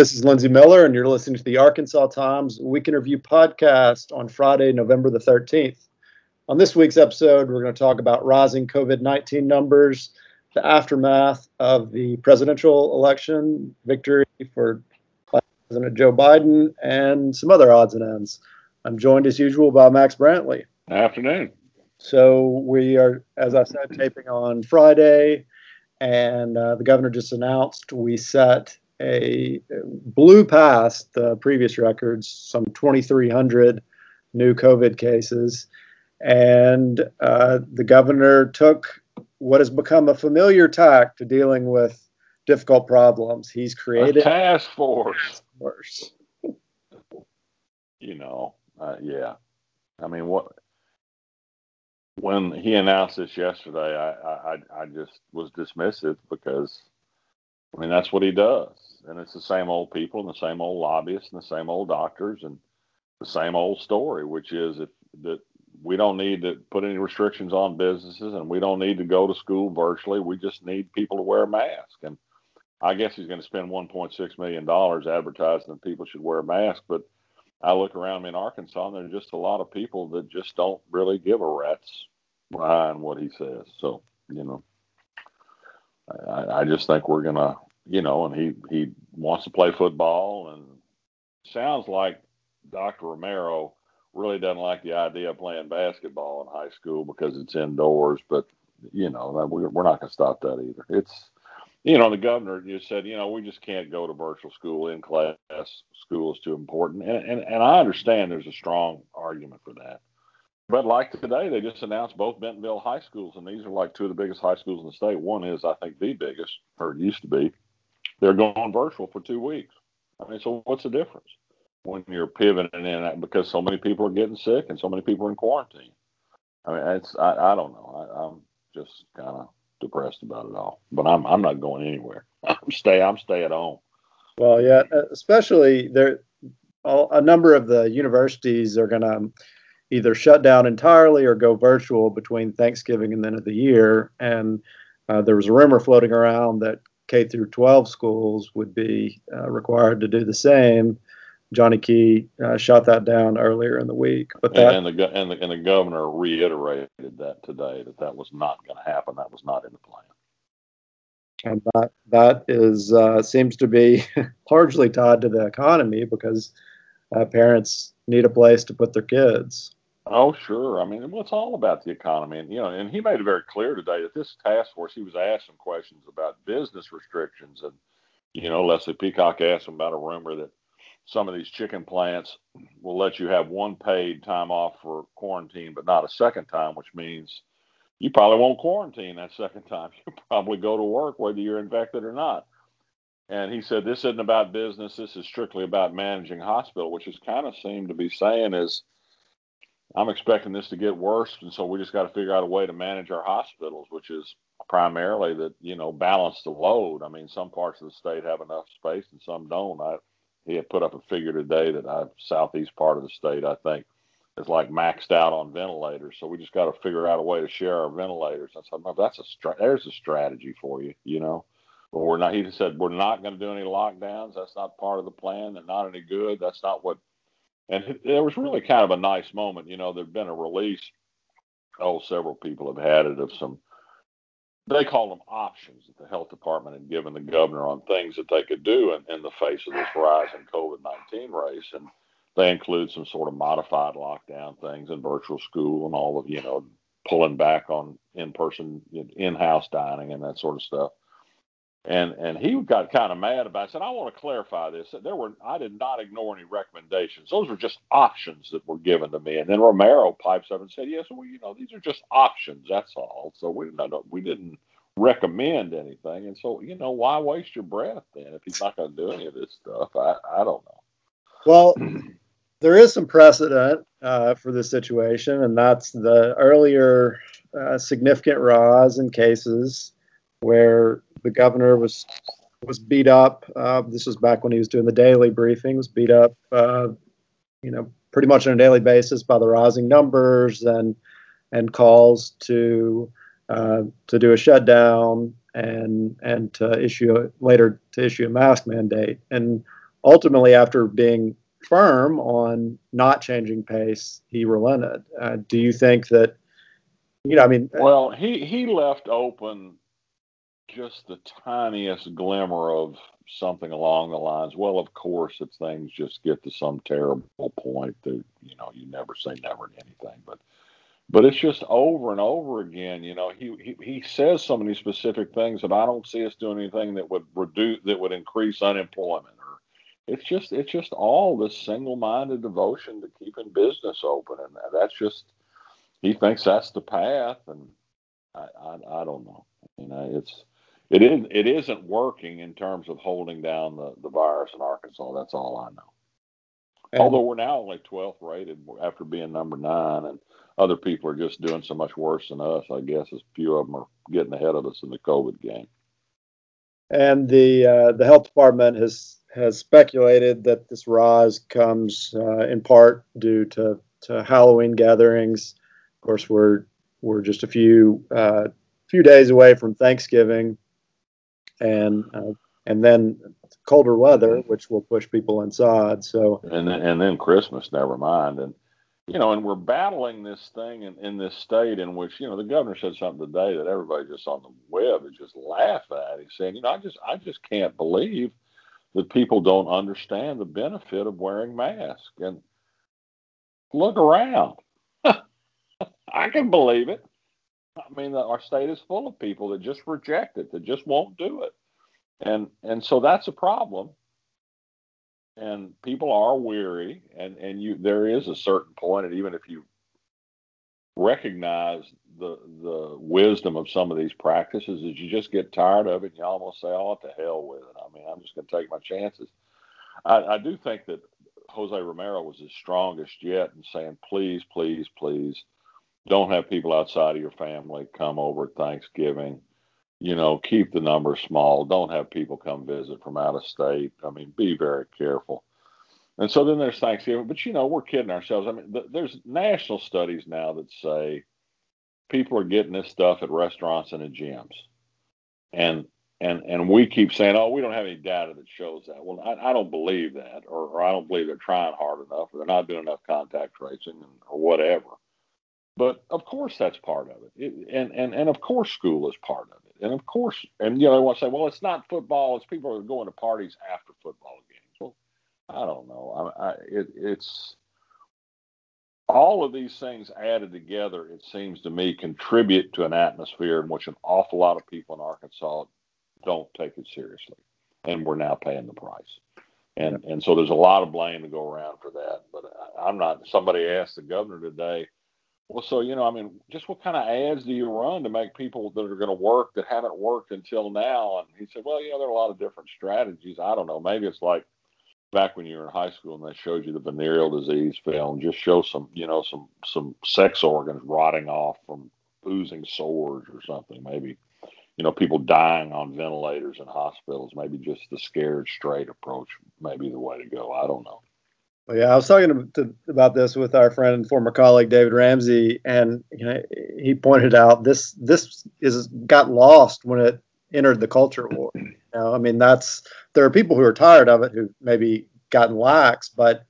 this is Lindsey Millar, and you're listening to the Arkansas Times Week in Review podcast on Friday, November the 13th. On this week's episode, we're going to talk about rising COVID 19 numbers, the aftermath of the presidential election, victory for President Joe Biden, and some other odds and ends. I'm joined as usual by Max Brantley. Afternoon. So we are, as I said, taping on Friday, and uh, the governor just announced we set a blew past the previous records, some 2,300 new COVID cases, and uh, the governor took what has become a familiar tack to dealing with difficult problems. He's created a task force. force. you know, uh, yeah. I mean, what when he announced this yesterday, I, I I just was dismissive because I mean that's what he does and it's the same old people and the same old lobbyists and the same old doctors and the same old story, which is if that we don't need to put any restrictions on businesses and we don't need to go to school virtually. We just need people to wear a mask. And I guess he's going to spend 1.6 million dollars advertising that people should wear a mask, but I look around me in Arkansas and there's just a lot of people that just don't really give a rat's behind what he says. So, you know, I, I just think we're going to you know, and he he wants to play football, and sounds like Dr. Romero really doesn't like the idea of playing basketball in high school because it's indoors. But you know, we're not going to stop that either. It's you know, the governor just said, you know, we just can't go to virtual school in class. School is too important, and and, and I understand there's a strong argument for that. But like today, they just announced both Bentonville high schools, and these are like two of the biggest high schools in the state. One is, I think, the biggest, or it used to be, they're going virtual for two weeks. I mean, so what's the difference when you're pivoting in that because so many people are getting sick and so many people are in quarantine? I mean, it's I, I don't know. I, I'm just kind of depressed about it all. But I'm I'm not going anywhere. I'm stay I'm stay at home. Well, yeah, especially there. A number of the universities are going to either shut down entirely or go virtual between Thanksgiving and the end of the year. And uh, there was a rumor floating around that K through 12 schools would be uh, required to do the same. Johnny Key uh, shot that down earlier in the week, but that and, the and the and the governor reiterated that today that that was not going to happen. That was not in the plan. And that that is uh, seems to be largely tied to the economy because uh, parents need a place to put their kids. Oh, sure. I mean, well, it's all about the economy, and you know, and he made it very clear today that this task force. He was asked some questions about business restrictions, and you know, Leslie Peacock asked him about a rumor that some of these chicken plants will let you have one paid time off for quarantine, but not a second time, which means you probably won't quarantine that second time. You probably go to work whether you're infected or not. And he said, "This isn't about business. This is strictly about managing hospital," which is kind of seemed to be saying is I'm expecting this to get worse, and so we just got to figure out a way to manage our hospitals, which is primarily that you know balance the load. I mean, some parts of the state have enough space and some don't. I he had put up a figure today that I southeast part of the state I think is like maxed out on ventilators. So we just got to figure out a way to share our ventilators. I said, no, that's a there's a strategy for you, you know. But we're not. He said we're not going to do any lockdowns. That's not part of the plan. They're not any good. That's not what and there was really kind of a nice moment. You know, there'd been a release. Oh, several people have had it of some. They call them options that the health department had given the governor on things that they could do in, in the face of this rise in COVID nineteen race, and they include some sort of modified lockdown things and virtual school and all of you know pulling back on in person in house dining and that sort of stuff and and he got kind of mad about it. Said, "I want to clarify this. There were I did not ignore any recommendations. Those were just options that were given to me." And then Romero pipes up and said, "Yes, well, you know, these are just options. That's all. So we we didn't recommend anything. And so, you know, why waste your breath then if he's not going to do any of this stuff? I I don't know." Well. there is some precedent uh, for this situation, and that's the earlier uh, significant rise in cases where the governor was was beat up. Uh, this was back when he was doing the daily briefings. Beat up, uh, you know, pretty much on a daily basis by the rising numbers and and calls to uh, to do a shutdown and and to issue a, later to issue a mask mandate. And ultimately, after being firm on not changing pace, he relented. Uh, do you think that, you know, I mean, well, he he left open just the tiniest glimmer of something along the lines. Well, of course, if things just get to some terrible point, that you know, you never say never to anything, but but it's just over and over again. You know, he, he he says so many specific things that I don't see us doing anything that would reduce that would increase unemployment. Or it's just it's just all this single-minded devotion to keeping business open, and that's just he thinks that's the path, and I I, I don't know. You know, it's it is it isn't working in terms of holding down the the virus in Arkansas. That's all I know. And, Although we're now only 12th rated after being number nine, and other people are just doing so much worse than us. I guess as few of them are getting ahead of us in the COVID game. And the uh, the health department has has speculated that this rise comes uh, in part due to to Halloween gatherings. Of course, we're we're just a few uh, few days away from Thanksgiving, and uh, and then colder weather, which will push people inside. So and then, and then Christmas, never mind. And you know, and we're battling this thing in, in this state in which, you know, the governor said something today that everybody just on the web is just laugh at. He's saying, you know, I just I just can't believe that people don't understand the benefit of wearing masks. And look around. I can believe it. I mean, our state is full of people that just reject it, that just won't do it. And and so that's a problem. And people are weary and and you there is a certain point and even if you recognize the the wisdom of some of these practices is you just get tired of it and you almost say oh the hell with it? I mean i'm just going to take my chances. I, I do think that jose romero was his strongest yet in saying please please please don't have people outside of your family come over thanksgiving you know, keep the numbers small. Don't have people come visit from out of state. I mean, be very careful. And so then there's Thanksgiving, but you know, we're kidding ourselves. I mean, th- there's national studies now that say people are getting this stuff at restaurants and in gyms, and and and we keep saying, oh, we don't have any data that shows that. Well, I, I don't believe that, or, or I don't believe they're trying hard enough, or they're not doing enough contact tracing, or whatever. But of course, that's part of it. it, and and and of course, school is part of it. And of course, and you know, they want to say, well, it's not football. It's people are going to parties after football games. Well, I don't know. I, I it, it's all of these things added together. It seems to me contribute to an atmosphere in which an awful lot of people in Arkansas don't take it seriously, and we're now paying the price. And and so there's a lot of blame to go around for that. But I, I'm not. Somebody asked the governor today well, so you know, I mean, just what kind of ads do you run to make people that are going to work that haven't worked until now? And he said, well, you know, there are a lot of different strategies. I don't know. Maybe it's like back when you were in high school and they showed you the venereal disease film. Just show some, you know, some some sex organs rotting off from oozing sores or something. Maybe, you know, people dying on ventilators in hospitals. Maybe just the scared straight approach. Maybe the way to go. I don't know. Well, yeah, I was talking to, to, about this with our friend and former colleague David Ramsey, and you know, he pointed out this this is got lost when it entered the culture war. You know, I mean, that's there are people who are tired of it who maybe gotten lax, but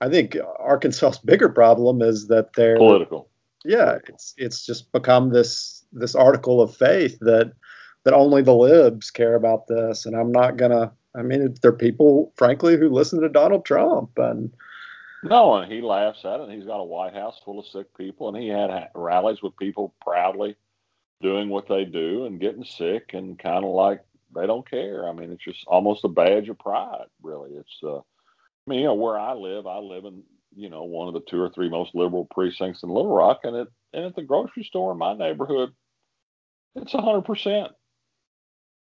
I think Arkansas's bigger problem is that they're political. Yeah, it's it's just become this this article of faith that that only the libs care about this, and I'm not gonna I mean, there are people, frankly, who listen to Donald Trump, and no, and he laughs at it. He's got a White House full of sick people, and he had rallies with people proudly doing what they do and getting sick, and kind of like they don't care. I mean, it's just almost a badge of pride, really. It's, uh, I mean, you know, where I live, I live in you know one of the two or three most liberal precincts in Little Rock, and it and at the grocery store in my neighborhood, it's a hundred percent.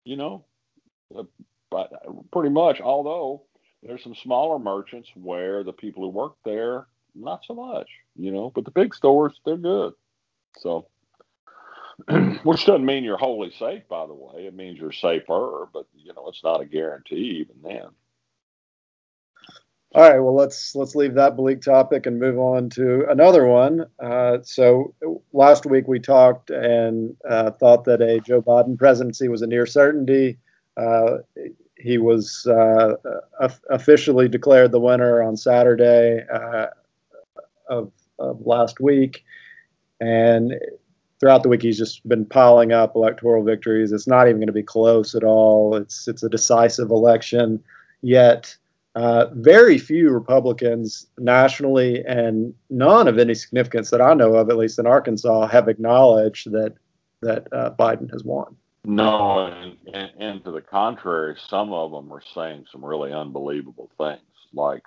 You know, but pretty much, although there's some smaller merchants where the people who work there, not so much, you know, but the big stores, they're good. So, which doesn't mean you're wholly safe, by the way. It means you're safer, but you know, it's not a guarantee even then. All right, well let's let's leave that bleak topic and move on to another one. Uh, so last week we talked and uh, thought that a Joe Biden presidency was a near certainty. Uh, he was uh, officially declared the winner on Saturday uh, of, of last week, and throughout the week he's just been piling up electoral victories. It's not even going to be close at all. It's it's a decisive election, yet uh, very few Republicans nationally and none of any significance that I know of, at least in Arkansas, have acknowledged that that uh, Biden has won. No, and, and, and, to the contrary, some of them are saying some really unbelievable things. Like,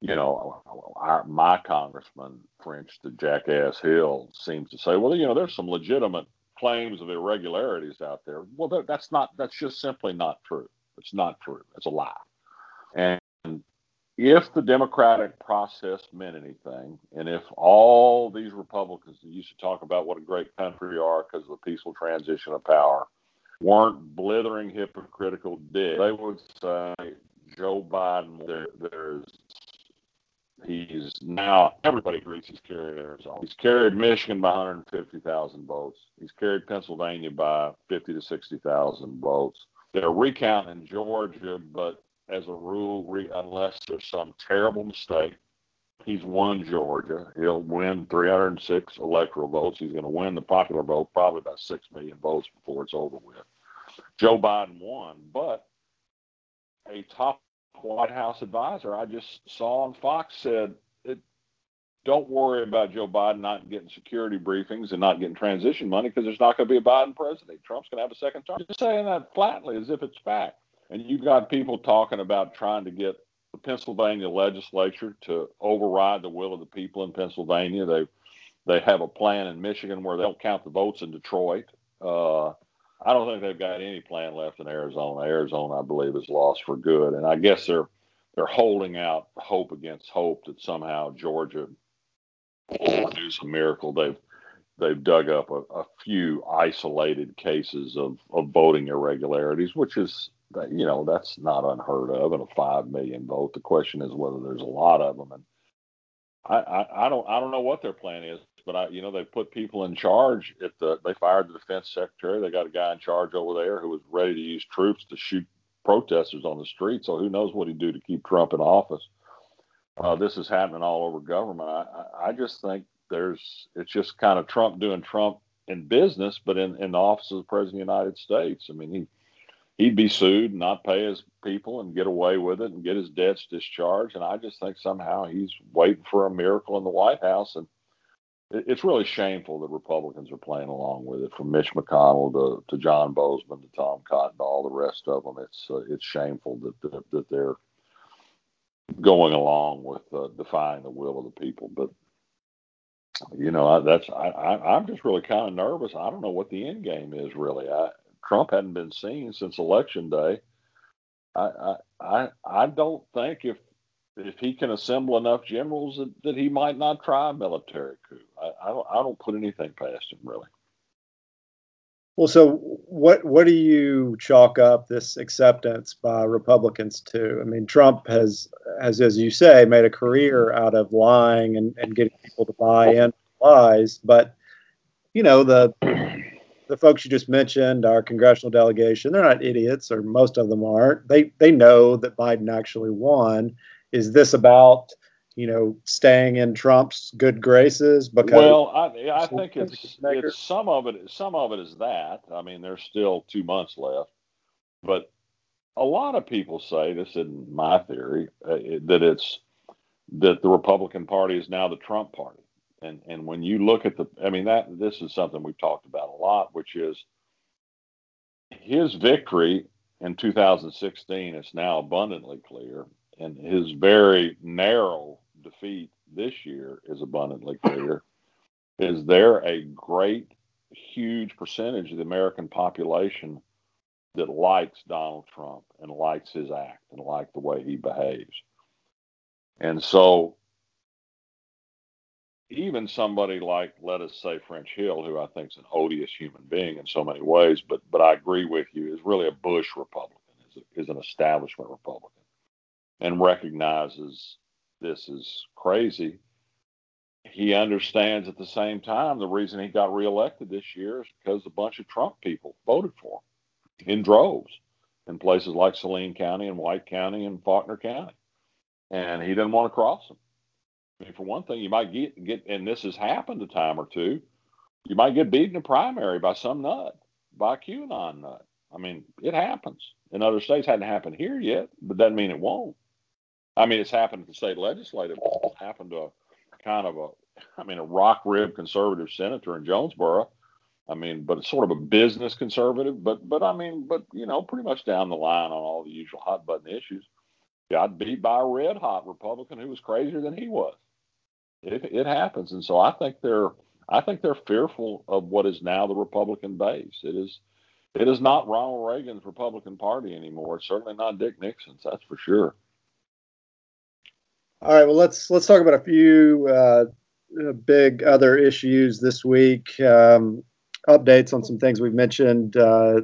you know, our, my congressman, French the Jackass Hill, seems to say, well, you know, there's some legitimate claims of irregularities out there. Well, that, that's not, that's just simply not true. It's not true. It's a lie. And if the democratic process meant anything, and if all these Republicans that used to talk about what a great country we are because of the peaceful transition of power weren't blithering hypocritical dicks, they would say Joe Biden, there, there's he's now everybody agrees he's carried Arizona. He's carried Michigan by 150,000 votes. He's carried Pennsylvania by 50 to 60,000 votes. They're recounting Georgia, but as a rule, re- unless there's some terrible mistake. He's won Georgia. He'll win 306 electoral votes. He's going to win the popular vote, probably about 6 million votes before it's over with. Joe Biden won, but a top White House advisor I just saw on Fox said, don't worry about Joe Biden not getting security briefings and not getting transition money because there's not going to be a Biden president. Trump's going to have a second term. Just saying that flatly as if it's fact. And you've got people talking about trying to get the Pennsylvania legislature to override the will of the people in Pennsylvania. They they have a plan in Michigan where they don't count the votes in Detroit. Uh, I don't think they've got any plan left in Arizona. Arizona, I believe, is lost for good, and I guess they're they're holding out hope against hope that somehow Georgia will produce a miracle. They've they've dug up a, a few isolated cases of, of voting irregularities, which is that you know that's not unheard of in a five million vote. The question is whether there's a lot of them, and I, I, I don't I don't know what their plan is, but I you know they put people in charge at the they fired the defense secretary. They got a guy in charge over there who was ready to use troops to shoot protesters on the street. So who knows what he'd do to keep Trump in office? Uh, this is happening all over government. I, I just think there's it's just kind of Trump doing Trump in business, but in in the office of the president of the United States. I mean he he'd be sued and not pay his people and get away with it and get his debts discharged. And I just think somehow he's waiting for a miracle in the White House. And it's really shameful that Republicans are playing along with it, from Mitch McConnell to, to John Boozman to Tom Cotton to all the rest of them. It's uh, it's shameful that, that, that they're going along with uh, defying the will of the people. But you know, I, that's I, I, I'm just really kind of nervous. I don't know what the end game is really. I Trump hadn't been seen since election day. I I I don't think if if he can assemble enough generals that, that he might not try a military coup. I, I don't I don't put anything past him really. Well, so what what do you chalk up this acceptance by Republicans to? I mean, Trump has has, as you say, made a career out of lying and, and getting people to buy in lies, but you know the the folks you just mentioned, our congressional delegation, they're not idiots, or most of them aren't. They they know that Biden actually won. Is this about you know staying in Trump's good graces? Because well, I, I think it's, it's some of it. Some of it is that. I mean, there's still two months left, but a lot of people say this isn't my theory uh, that it's that the Republican Party is now the Trump Party. And and when you look at the, I mean that this is something we've talked about a lot, which is his victory in 2016 is now abundantly clear, and his very narrow defeat this year is abundantly clear. is there a great, huge percentage of the American population that likes Donald Trump and likes his act and like the way he behaves? And so even somebody like, let us say, French Hill, who I think is an odious human being in so many ways, but but I agree with you, is really a Bush Republican, is, a, is an establishment Republican, and recognizes this is crazy. He understands at the same time the reason he got reelected this year is because a bunch of Trump people voted for him in droves. in places like Saline County and White County and Faulkner County, and he didn't want to cross them. Mean, for one thing, you might get get, and this has happened a time or two. You might get beaten in the primary by some nut, by a QAnon nut. I mean, it happens in other states. Hadn't happened here yet, but doesn't mean it won't. I mean, it's happened at the state legislative. It's happened to a kind of a, I mean, a rock rib conservative senator in Jonesboro. I mean, but it's sort of a business conservative, but but I mean, but you know, pretty much down the line on all the usual hot button issues. Got beat by a red hot Republican who was crazier than he was. It, it happens, and so I think they're I think they're fearful of what is now the Republican base. It is it is not Ronald Reagan's Republican Party anymore. It's certainly not Dick Nixon's. That's for sure. All right. Well, let's let's talk about a few uh, big other issues this week. Um, updates on some things we've mentioned uh,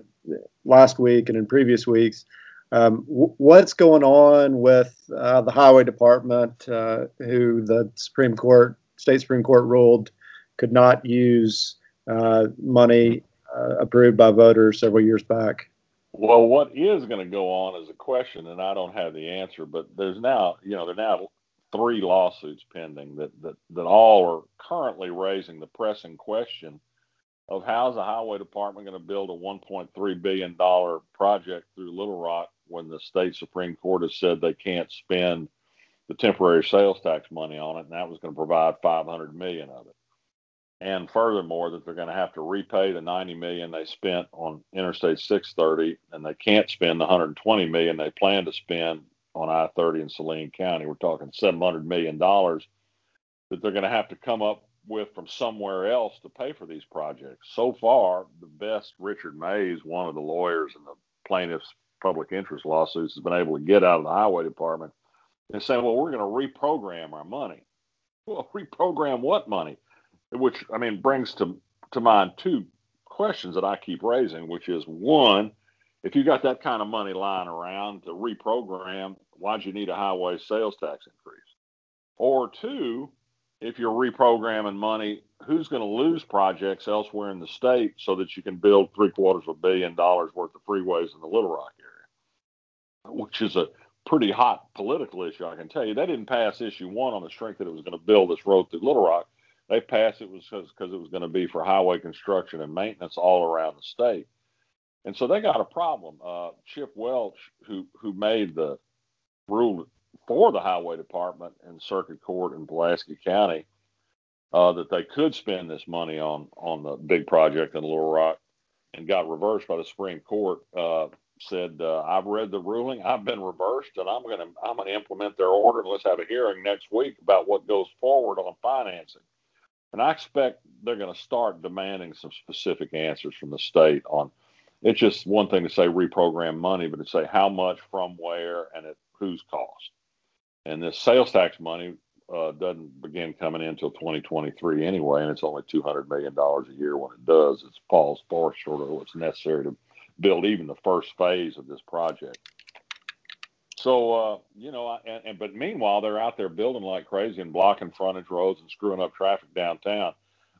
last week and in previous weeks. Um, w- what's going on with uh, the Highway Department, uh, who the Supreme Court, state Supreme Court ruled could not use uh, money uh, approved by voters several years back? Well, what is going to go on is a question, and I don't have the answer. But there's now, you know, there are now three lawsuits pending that that that all are currently raising the pressing question of how's the highway department going to build a 1.3 billion dollar project through Little Rock when the state supreme court has said they can't spend the temporary sales tax money on it, and that was going to provide 500 million of it? And furthermore that they're going to have to repay the 90 million they spent on interstate 630 and they can't spend the 120 million they plan to spend on i-30 in saline county. We're talking 700 million dollars that they're going to have to come up with from somewhere else to pay for these projects. So far the best richard mays one of the lawyers in the plaintiffs public interest lawsuits has been able to get out of the highway department and saying well we're going to reprogram our money. Well reprogram what money? Which I mean brings to to mind two questions that I keep raising, which is one, if you got that kind of money lying around to reprogram, why'd you need a highway sales tax increase? Or two, if you're reprogramming money, who's going to lose projects elsewhere in the state so that you can build three quarters of a billion dollars worth of freeways in the Little Rock area, which is a pretty hot political issue, I can tell you. They didn't pass issue one on the strength that it was going to build this road through Little Rock. They passed it was because it was going to be for highway construction and maintenance all around the state. And so they got a problem. Uh, Chip Welch, who who made the rule for the highway department and circuit court in Pulaski County, uh, that they could spend this money on on the big project in Little Rock, and got reversed by the Supreme Court. Uh, said, uh, "I've read the ruling. I've been reversed, and I'm to I'm to implement their order. Let's have a hearing next week about what goes forward on financing." And I expect they're going to start demanding some specific answers from the state on. It's just one thing to say reprogram money, but to say how much from where and at whose cost. And this sales tax money uh, doesn't begin coming in until 2023 anyway, and it's only 200 million dollars a year when it does. It's falls far short of what's necessary to build even the first phase of this project. So uh, you know, and, and, but meanwhile they're out there building like crazy and blocking frontage roads and screwing up traffic downtown.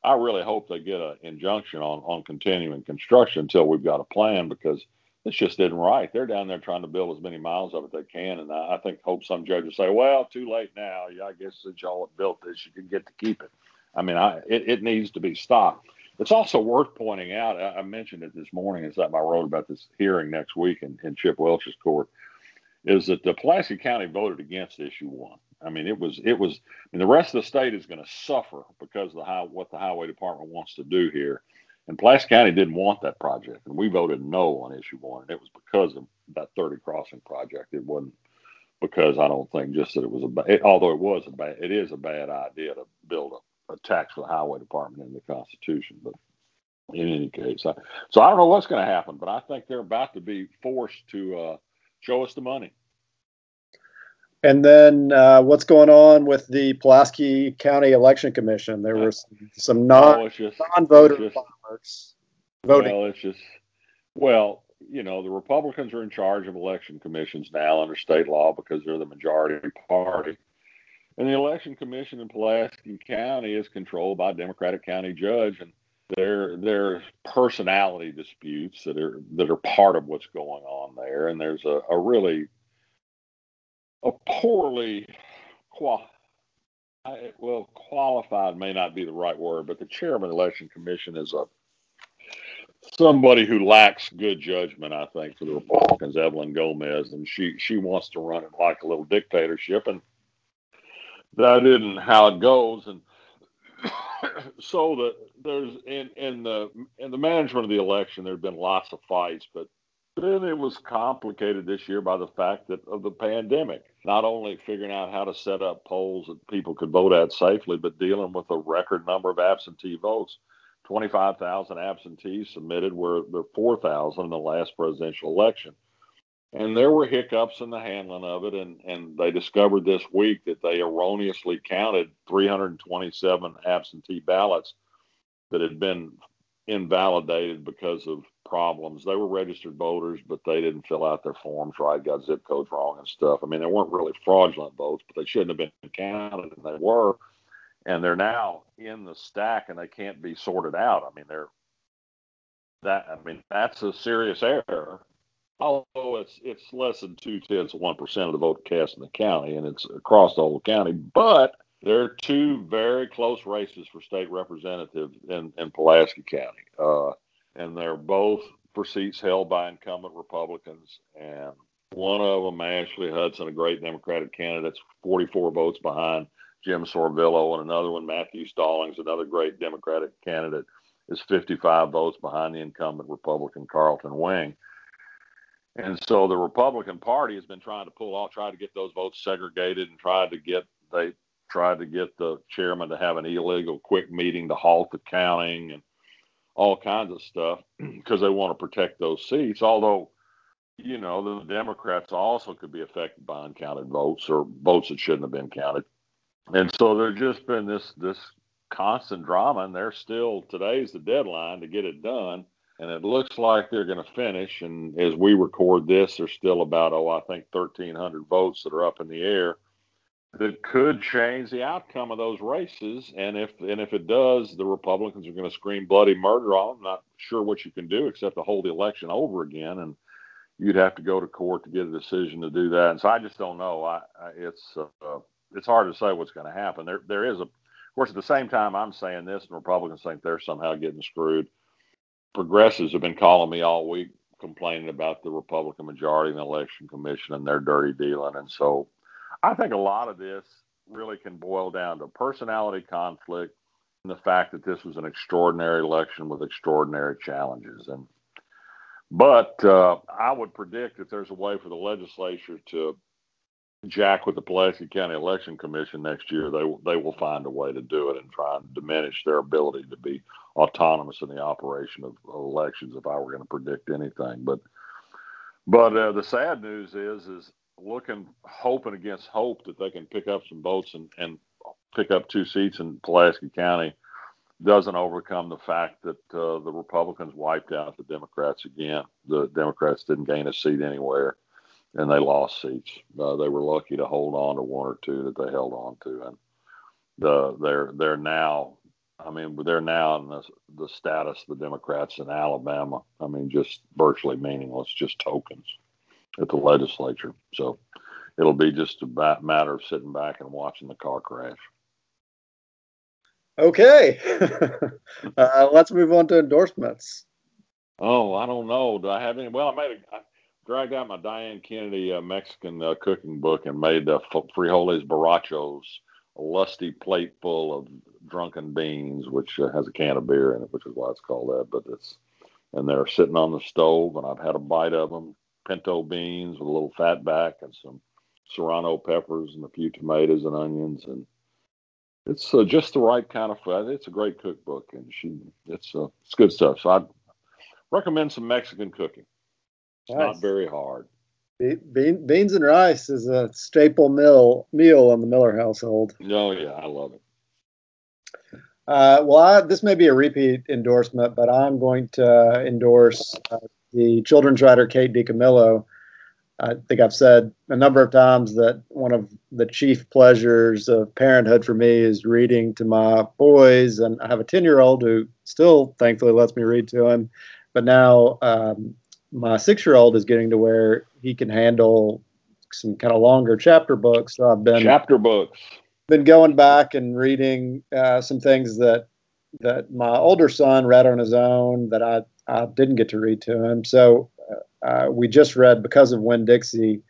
I really hope they get an injunction on on continuing construction until we've got a plan because this just isn't right. They're down there trying to build as many miles of it they can, and I, I think hope some judges say, "Well, too late now. Yeah, I guess since y'all have built this, you can get to keep it." I mean, I it, it needs to be stopped. It's also worth pointing out. I, I mentioned it this morning. That I wrote about this hearing next week in, in Chip Welch's court is that the Pulaski County voted against issue one. I mean, it was it was. I mean, the rest of the state is going to suffer because of the high, what the highway department wants to do here. And Pulaski County didn't want that project, and we voted no on issue one. And it was because of that 30 crossing project. It wasn't because I don't think just that it was a it, although it was a bad it is a bad idea to build a, a tax for the highway department in the Constitution. But in any case, I, so I don't know what's going to happen, but I think they're about to be forced to. Uh, show us the money. And then uh, what's going on with the Pulaski County Election Commission? There were some, non oh, non voter voting. Well, it's just well, you know, the Republicans are in charge of election commissions now under state law because they're the majority party. And the election commission in Pulaski County is controlled by a Democratic county judge. And there there's personality disputes that are that are part of what's going on there, and there's a, a really a poorly qual I, well qualified may not be the right word, but the chairman election commission is a somebody who lacks good judgment, I think, for the Republicans, Evelyn Gomez, and she she wants to run it like a little dictatorship, and that isn't how it goes. And so the there's in in the in the management of the election, there have been lots of fights, but then it was complicated this year by the fact that of the pandemic. Not only figuring out how to set up polls that people could vote at safely, but dealing with a record number of absentee votes. 25,000 absentees submitted, where there 4,000 in the last presidential election. And there were hiccups in the handling of it, and, and they discovered this week that they erroneously counted 327 absentee ballots that had been invalidated because of problems. They were registered voters, but they didn't fill out their forms right, got zip codes wrong and stuff. I mean, they weren't really fraudulent votes, but they shouldn't have been counted, and they were and they're now in the stack and they can't be sorted out. I mean, they're that. I mean, that's a serious error. Although it's it's less than two tenths of one percent of the vote cast in the county, and it's across the whole county. But there are two very close races for state representative in in Pulaski County, uh, and they're both for seats held by incumbent Republicans. And one of them, Ashley Hudson, a great Democratic candidate, 44 votes behind Jim Sorvillo, and another one, Matthew Stallings, another great Democratic candidate, is 55 votes behind the incumbent Republican Carlton Wing. And so the Republican Party has been trying to pull off, try to get those votes segregated, and tried to get they tried to get the chairman to have an illegal quick meeting to halt the counting and all kinds of stuff because they want to protect those seats. Although, you know, the Democrats also could be affected by uncounted votes or votes that shouldn't have been counted and so there's just been this this constant drama, and they're still today's the deadline to get it done, and it looks like they're going to finish. And as we record this, there's still about oh I think 1,300 votes that are up in the air that could change the outcome of those races. And if and if it does, the Republicans are going to scream bloody murder on them. Not sure what you can do except to hold the election over again, and you'd have to go to court to get a decision to do that. And so I just don't know. I, I it's uh, it's hard to say what's going to happen. There there is a of course at the same time I'm saying this and Republicans think they're somehow getting screwed. Progressives have been calling me all week complaining about the Republican majority in the election commission and their dirty dealing. And so I think a lot of this really can boil down to personality conflict and the fact that this was an extraordinary election with extraordinary challenges. And but uh, I would predict that there's a way for the legislature to jack with the Pulaski County Election Commission next year, they they will find a way to do it and try and diminish their ability to be autonomous in the operation of, of elections. If I were going to predict anything, but but uh, the sad news is is looking hoping against hope that they can pick up some votes and and pick up two seats in Pulaski County doesn't overcome the fact that uh, the Republicans wiped out the Democrats again. The Democrats didn't gain a seat anywhere and they lost seats. Uh, they were lucky to hold on to one or two that they held on to, and the they're they're now. I mean, they're now in the, the status of the Democrats in Alabama. I mean, just virtually meaningless, just tokens at the legislature. So it'll be just a matter of sitting back and watching the car crash. Okay, uh, let's move on to endorsements. Oh, I don't know. Do I have any? Well, I made a, I, dragged out my Diana Kennedy uh, Mexican uh, cooking book and made uh, frijoles borrachos, a lusty plate full of drunken beans, which uh, has a can of beer in it, which is why it's called that. But it's and they're sitting on the stove, and I've had a bite of them. Pinto beans with a little fat back and some serrano peppers and a few tomatoes and onions, and it's uh, just the right kind of food. It's a great cookbook, and she it's uh, it's good stuff. So I recommend some Mexican cooking. It's nice. not very hard. Bean, beans and rice is a staple meal meal in the Millar household. Oh yeah, I love it. Uh, well, I, this may be a repeat endorsement, but I'm going to endorse uh, the children's writer Kate DiCamillo. I think I've said a number of times that one of the chief pleasures of parenthood for me is reading to my boys. And I have a 10 year old who still thankfully lets me read to him. But now um, my six year old is getting to where he can handle some kind of longer chapter books. So I've been chapter books. Been going back and reading uh, some things that that my older son read on his own that I, I didn't get to read to him. So uh, we just read Because of Winn Dixie,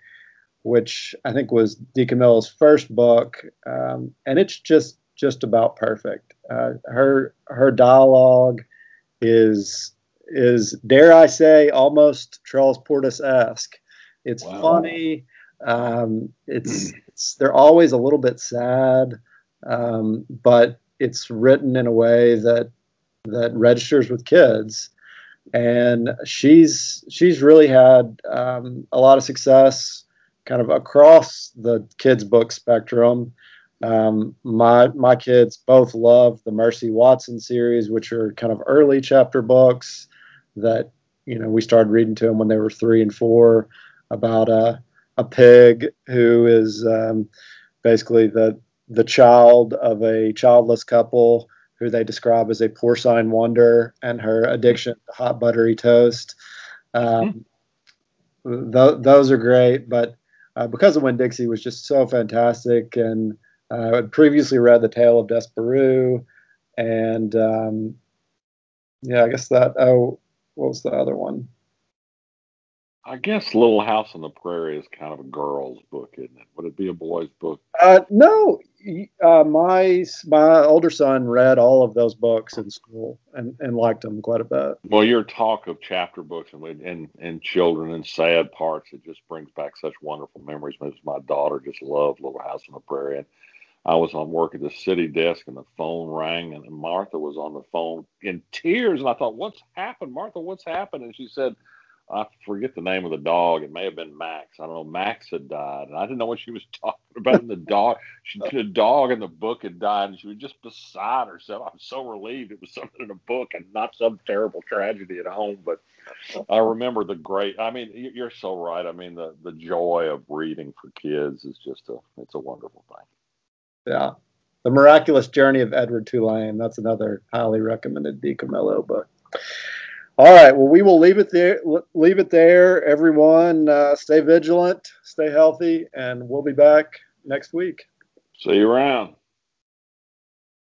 which I think was DiCamillo's first book, um, and it's just just about perfect. Uh, her her dialogue is is dare I say almost Charles Portis esque. It's wow. funny. Um, it's, it's they're always a little bit sad, um, but it's written in a way that that registers with kids. And she's she's really had um, a lot of success kind of across the kids book spectrum. Um, my my kids both love the mercy watson series which are kind of early chapter books that you know we started reading to them when they were three and four about a, a pig who is um, basically the the child of a childless couple who they describe as a porcine wonder, and her addiction to hot buttery toast. Um, mm-hmm. th- those are great, but uh, because of Winn Dixie was just so fantastic, and uh, I had previously read The Tale of Despereaux, and um, yeah, I guess that. Oh, what was the other one? I guess Little House on the Prairie is kind of a girl's book, isn't it? Would it be a boy's book? Uh, no, uh, my my older son read all of those books in school and, and liked them quite a bit. Well, your talk of chapter books and and and children and sad parts, it just brings back such wonderful memories. My daughter just loved Little House on the Prairie, and I was on work at the city desk, and the phone rang, and Martha was on the phone in tears, and I thought, "What's happened, Martha? What's happened?" And she said I forget the name of the dog. It may have been Max. I don't know. Max had died, and I didn't know what she was talking about. And the dog, she, the dog in the book had died, and she was just beside herself. I'm so relieved it was something in a book and not some terrible tragedy at home. But I remember the great. I mean, you're so right. I mean, the the joy of reading for kids is just a it's a wonderful thing. Yeah, the miraculous journey of Edward Tulane. That's another highly recommended DiCamillo book. All right. Well, we will leave it there. Leave it there. Everyone, uh, stay vigilant, stay healthy, and we'll be back next week. See you around.